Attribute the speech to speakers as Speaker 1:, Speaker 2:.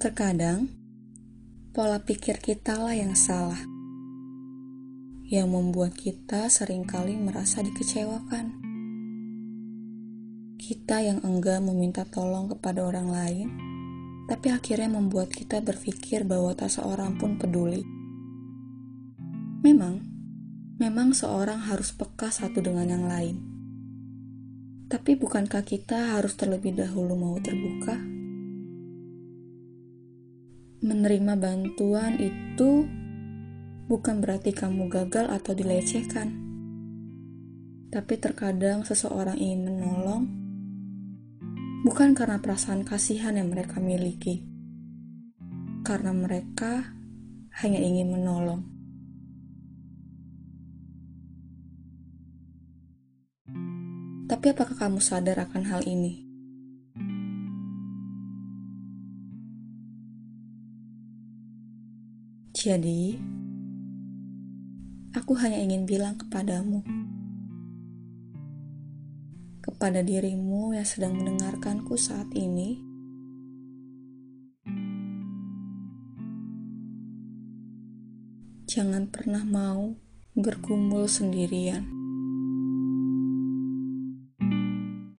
Speaker 1: Terkadang, pola pikir kita lah yang salah, yang membuat kita sering kali merasa dikecewakan. Kita yang enggak meminta tolong kepada orang lain, tapi akhirnya membuat kita berpikir bahwa tak seorang pun peduli. Memang, memang seorang harus peka satu dengan yang lain. Tapi bukankah kita harus terlebih dahulu mau terbuka? Menerima bantuan itu bukan berarti kamu gagal atau dilecehkan. Tapi terkadang seseorang ingin menolong bukan karena perasaan kasihan yang mereka miliki, karena mereka hanya ingin menolong. Tapi apakah kamu sadar akan hal ini? Jadi, aku hanya ingin bilang kepadamu, kepada dirimu yang sedang mendengarkanku saat ini, jangan pernah mau bergumul sendirian.